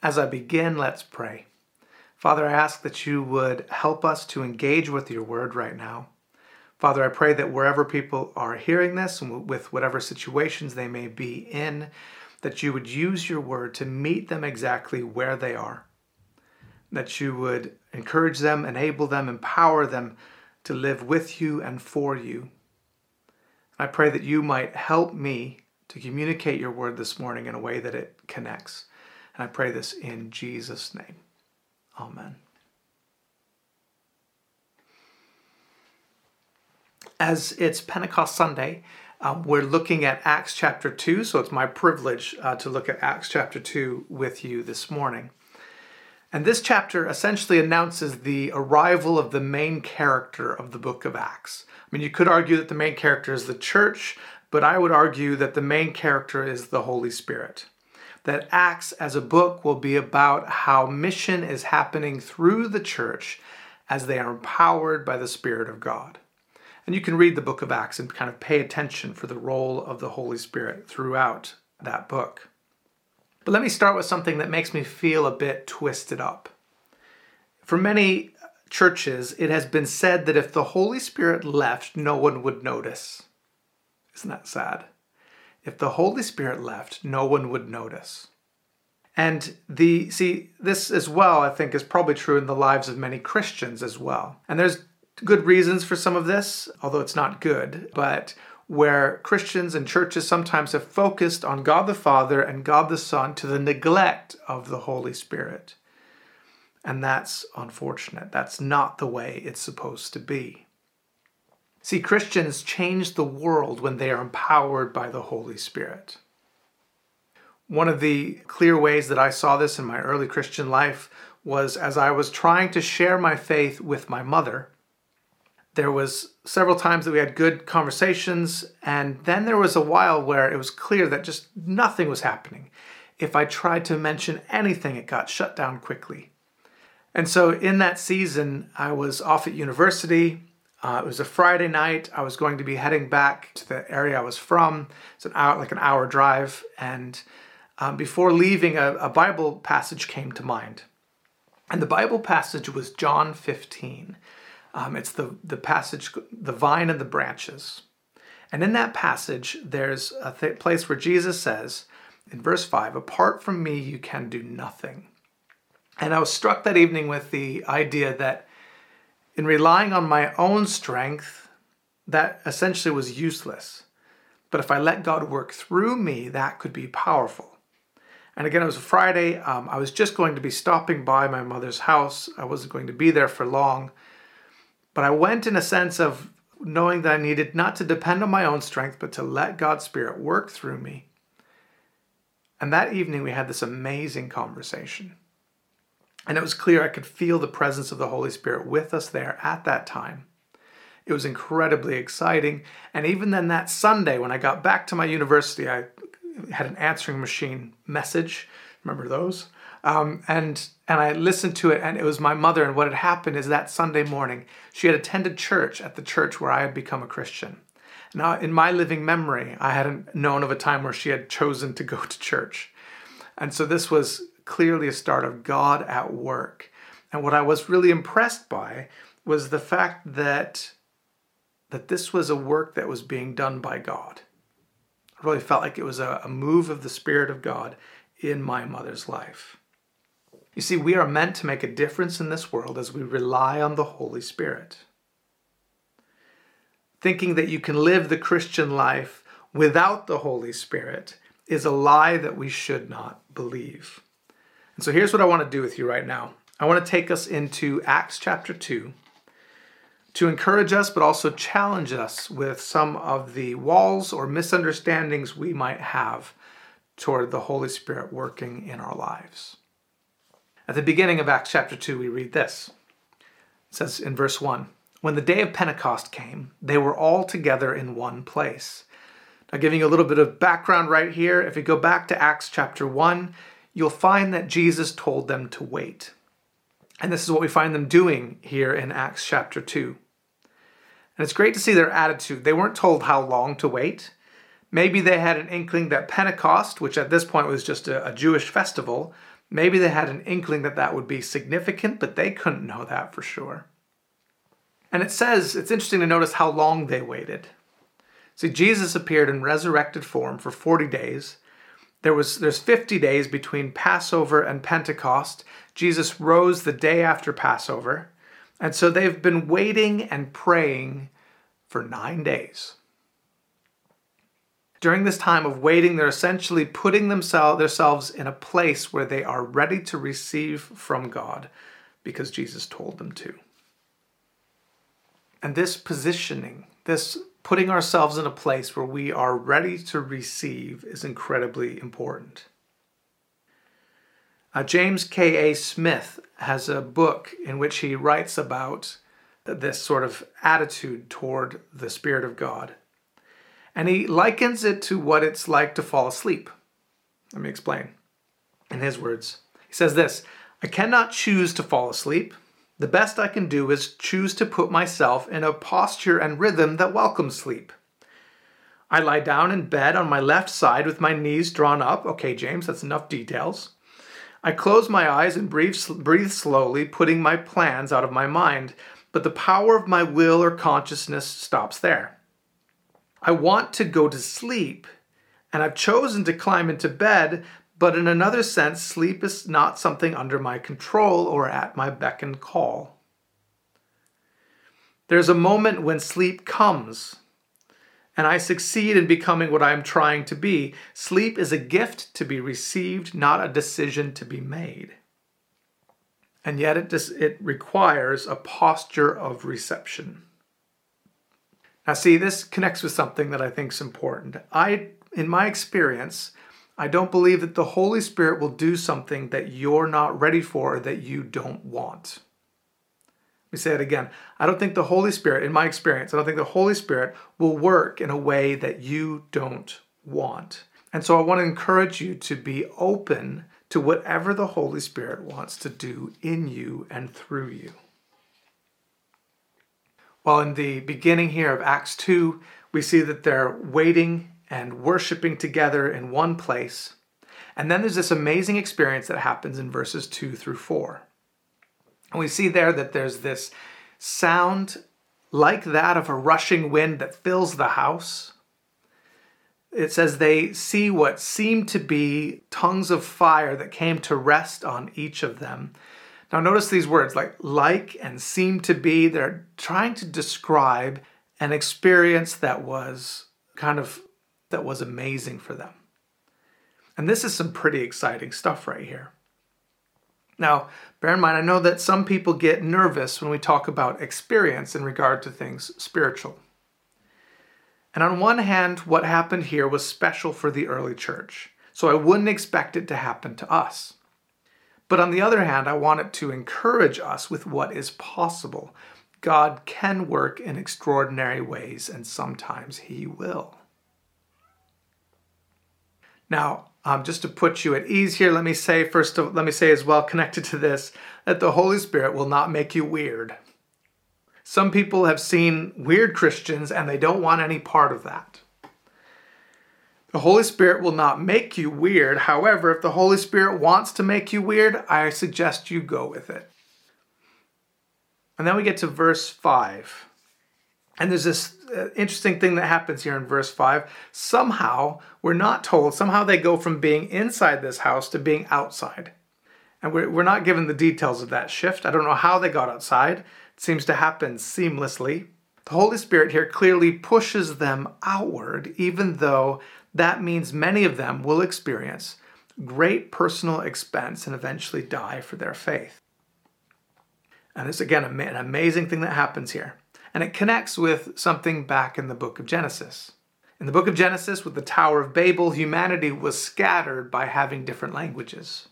As I begin, let's pray. Father, I ask that you would help us to engage with your word right now. Father, I pray that wherever people are hearing this and with whatever situations they may be in, that you would use your word to meet them exactly where they are. That you would encourage them, enable them, empower them to live with you and for you. I pray that you might help me to communicate your word this morning in a way that it connects. And I pray this in Jesus' name. Amen. As it's Pentecost Sunday, um, we're looking at Acts chapter 2, so it's my privilege uh, to look at Acts chapter 2 with you this morning. And this chapter essentially announces the arrival of the main character of the book of Acts. I mean, you could argue that the main character is the church, but I would argue that the main character is the Holy Spirit. That Acts as a book will be about how mission is happening through the church as they are empowered by the Spirit of God. And you can read the book of Acts and kind of pay attention for the role of the Holy Spirit throughout that book. But let me start with something that makes me feel a bit twisted up. For many churches, it has been said that if the Holy Spirit left, no one would notice. Isn't that sad? If the Holy Spirit left, no one would notice. And the see this as well I think is probably true in the lives of many Christians as well. And there's good reasons for some of this, although it's not good, but where Christians and churches sometimes have focused on God the Father and God the Son to the neglect of the Holy Spirit. And that's unfortunate. That's not the way it's supposed to be. See, Christians change the world when they are empowered by the Holy Spirit. One of the clear ways that I saw this in my early Christian life was as I was trying to share my faith with my mother there was several times that we had good conversations and then there was a while where it was clear that just nothing was happening if i tried to mention anything it got shut down quickly and so in that season i was off at university uh, it was a friday night. I was going to be heading back to the area i was from. It's an hour like an hour drive. And um, before leaving a, a bible passage came to mind. And the bible passage was john 15 um, it's the, the passage, the vine and the branches. And in that passage, there's a th- place where Jesus says, in verse 5, apart from me, you can do nothing. And I was struck that evening with the idea that in relying on my own strength, that essentially was useless. But if I let God work through me, that could be powerful. And again, it was a Friday. Um, I was just going to be stopping by my mother's house. I wasn't going to be there for long. But I went in a sense of knowing that I needed not to depend on my own strength, but to let God's Spirit work through me. And that evening, we had this amazing conversation. And it was clear I could feel the presence of the Holy Spirit with us there at that time. It was incredibly exciting. And even then, that Sunday, when I got back to my university, I had an answering machine message. Remember those? Um, and and I listened to it, and it was my mother. And what had happened is that Sunday morning, she had attended church at the church where I had become a Christian. Now, in my living memory, I hadn't known of a time where she had chosen to go to church. And so this was clearly a start of God at work. And what I was really impressed by was the fact that that this was a work that was being done by God. I really felt like it was a, a move of the Spirit of God in my mother's life. You see, we are meant to make a difference in this world as we rely on the Holy Spirit. Thinking that you can live the Christian life without the Holy Spirit is a lie that we should not believe. And so here's what I want to do with you right now I want to take us into Acts chapter 2 to encourage us, but also challenge us with some of the walls or misunderstandings we might have toward the Holy Spirit working in our lives. At the beginning of Acts chapter 2, we read this. It says in verse 1 When the day of Pentecost came, they were all together in one place. Now, giving you a little bit of background right here, if you go back to Acts chapter 1, you'll find that Jesus told them to wait. And this is what we find them doing here in Acts chapter 2. And it's great to see their attitude. They weren't told how long to wait. Maybe they had an inkling that Pentecost, which at this point was just a, a Jewish festival, Maybe they had an inkling that that would be significant, but they couldn't know that for sure. And it says, it's interesting to notice how long they waited. See, Jesus appeared in resurrected form for 40 days. There was there's 50 days between Passover and Pentecost. Jesus rose the day after Passover. And so they've been waiting and praying for 9 days. During this time of waiting, they're essentially putting themselves, themselves in a place where they are ready to receive from God because Jesus told them to. And this positioning, this putting ourselves in a place where we are ready to receive is incredibly important. Uh, James K.A. Smith has a book in which he writes about this sort of attitude toward the Spirit of God. And he likens it to what it's like to fall asleep. Let me explain. In his words, he says this I cannot choose to fall asleep. The best I can do is choose to put myself in a posture and rhythm that welcomes sleep. I lie down in bed on my left side with my knees drawn up. Okay, James, that's enough details. I close my eyes and breathe, breathe slowly, putting my plans out of my mind, but the power of my will or consciousness stops there. I want to go to sleep, and I've chosen to climb into bed, but in another sense, sleep is not something under my control or at my beck and call. There's a moment when sleep comes, and I succeed in becoming what I am trying to be. Sleep is a gift to be received, not a decision to be made. And yet it, it requires a posture of reception. Now, see, this connects with something that I think is important. I, in my experience, I don't believe that the Holy Spirit will do something that you're not ready for or that you don't want. Let me say it again. I don't think the Holy Spirit, in my experience, I don't think the Holy Spirit will work in a way that you don't want. And so I want to encourage you to be open to whatever the Holy Spirit wants to do in you and through you. Well, in the beginning here of Acts 2, we see that they're waiting and worshiping together in one place. And then there's this amazing experience that happens in verses 2 through 4. And we see there that there's this sound like that of a rushing wind that fills the house. It says they see what seemed to be tongues of fire that came to rest on each of them. Now, notice these words like like and seem to be. They're trying to describe an experience that was kind of that was amazing for them. And this is some pretty exciting stuff right here. Now, bear in mind, I know that some people get nervous when we talk about experience in regard to things spiritual. And on one hand, what happened here was special for the early church, so I wouldn't expect it to happen to us. But on the other hand, I want it to encourage us with what is possible. God can work in extraordinary ways, and sometimes He will. Now, um, just to put you at ease here, let me say first, of, let me say as well, connected to this, that the Holy Spirit will not make you weird. Some people have seen weird Christians and they don't want any part of that. The Holy Spirit will not make you weird. However, if the Holy Spirit wants to make you weird, I suggest you go with it. And then we get to verse 5. And there's this uh, interesting thing that happens here in verse 5. Somehow, we're not told, somehow they go from being inside this house to being outside. And we're, we're not given the details of that shift. I don't know how they got outside. It seems to happen seamlessly. The Holy Spirit here clearly pushes them outward, even though that means many of them will experience great personal expense and eventually die for their faith. And it's again an amazing thing that happens here. And it connects with something back in the book of Genesis. In the book of Genesis, with the Tower of Babel, humanity was scattered by having different languages.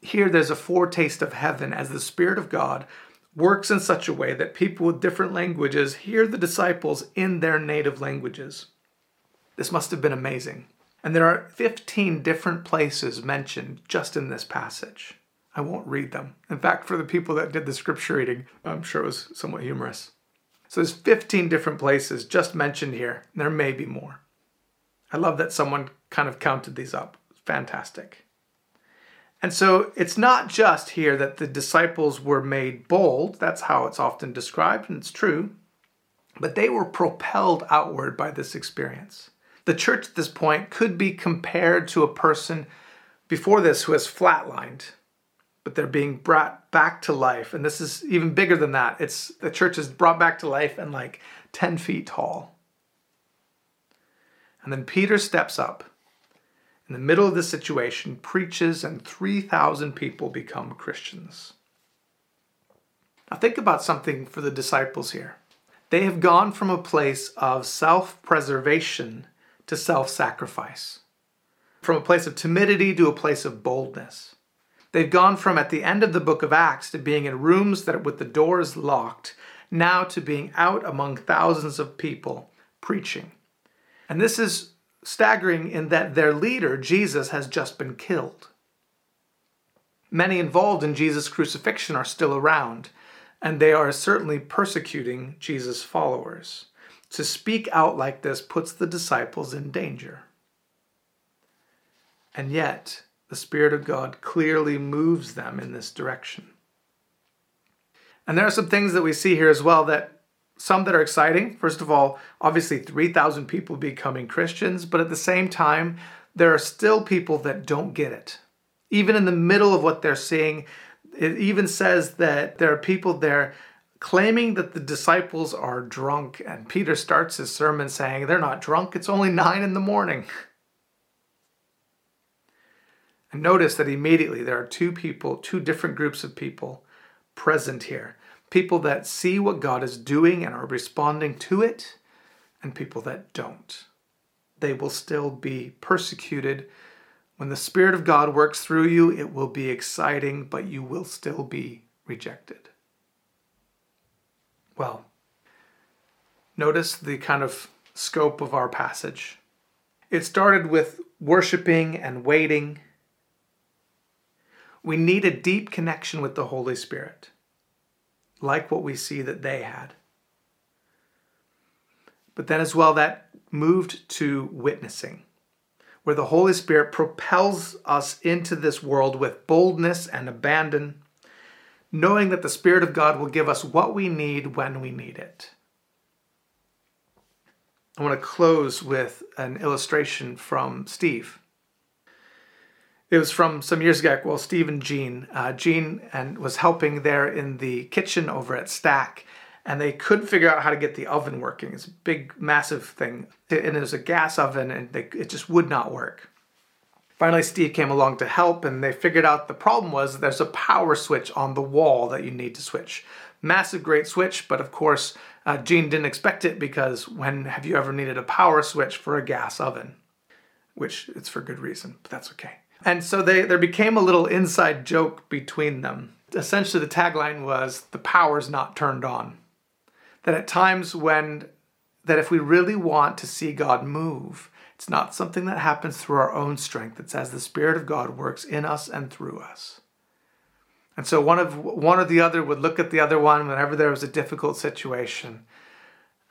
Here, there's a foretaste of heaven as the Spirit of God works in such a way that people with different languages hear the disciples in their native languages. This must have been amazing. And there are 15 different places mentioned just in this passage. I won't read them. In fact, for the people that did the scripture reading, I'm sure it was somewhat humorous. So there's 15 different places just mentioned here. There may be more. I love that someone kind of counted these up. Fantastic. And so it's not just here that the disciples were made bold, that's how it's often described, and it's true, but they were propelled outward by this experience. The church at this point could be compared to a person before this who has flatlined, but they're being brought back to life. And this is even bigger than that. It's the church is brought back to life and like 10 feet tall. And then Peter steps up in the middle of the situation, preaches, and 3,000 people become Christians. Now, think about something for the disciples here. They have gone from a place of self preservation to self sacrifice, from a place of timidity to a place of boldness. They've gone from at the end of the book of Acts to being in rooms that with the doors locked, now to being out among thousands of people preaching. And this is staggering in that their leader, Jesus, has just been killed. Many involved in Jesus' crucifixion are still around, and they are certainly persecuting Jesus' followers. To speak out like this puts the disciples in danger. And yet, the Spirit of God clearly moves them in this direction. And there are some things that we see here as well that some that are exciting. First of all, obviously 3,000 people becoming Christians, but at the same time, there are still people that don't get it. Even in the middle of what they're seeing, it even says that there are people there claiming that the disciples are drunk. And Peter starts his sermon saying, They're not drunk, it's only nine in the morning. Notice that immediately there are two people, two different groups of people present here people that see what God is doing and are responding to it, and people that don't. They will still be persecuted. When the Spirit of God works through you, it will be exciting, but you will still be rejected. Well, notice the kind of scope of our passage. It started with worshiping and waiting. We need a deep connection with the Holy Spirit like what we see that they had. But then, as well, that moved to witnessing, where the Holy Spirit propels us into this world with boldness and abandon, knowing that the Spirit of God will give us what we need when we need it. I want to close with an illustration from Steve. It was from some years ago. Well, Steve and Jean, uh, Jean and was helping there in the kitchen over at Stack, and they couldn't figure out how to get the oven working. It's a big, massive thing, and it was a gas oven, and they, it just would not work. Finally, Steve came along to help, and they figured out the problem was there's a power switch on the wall that you need to switch. Massive, great switch, but of course, uh, Jean didn't expect it because when have you ever needed a power switch for a gas oven? Which it's for good reason, but that's okay. And so they, there became a little inside joke between them. Essentially, the tagline was the power's not turned on. That at times when, that if we really want to see God move, it's not something that happens through our own strength. It's as the Spirit of God works in us and through us. And so one of one or the other would look at the other one whenever there was a difficult situation.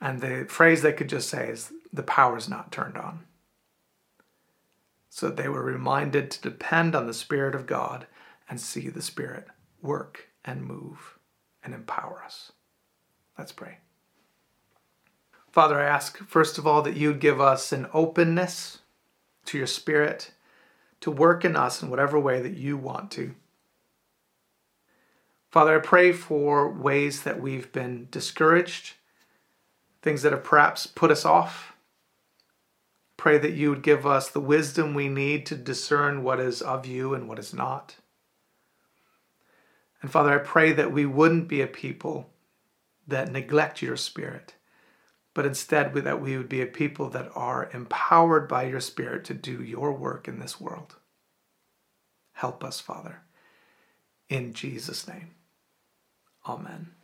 And the phrase they could just say is, the power's not turned on so that they were reminded to depend on the Spirit of God and see the Spirit work and move and empower us. Let's pray. Father, I ask first of all that you'd give us an openness to your Spirit to work in us in whatever way that you want to. Father, I pray for ways that we've been discouraged, things that have perhaps put us off Pray that you would give us the wisdom we need to discern what is of you and what is not. And Father, I pray that we wouldn't be a people that neglect your Spirit, but instead that we would be a people that are empowered by your Spirit to do your work in this world. Help us, Father. In Jesus' name. Amen.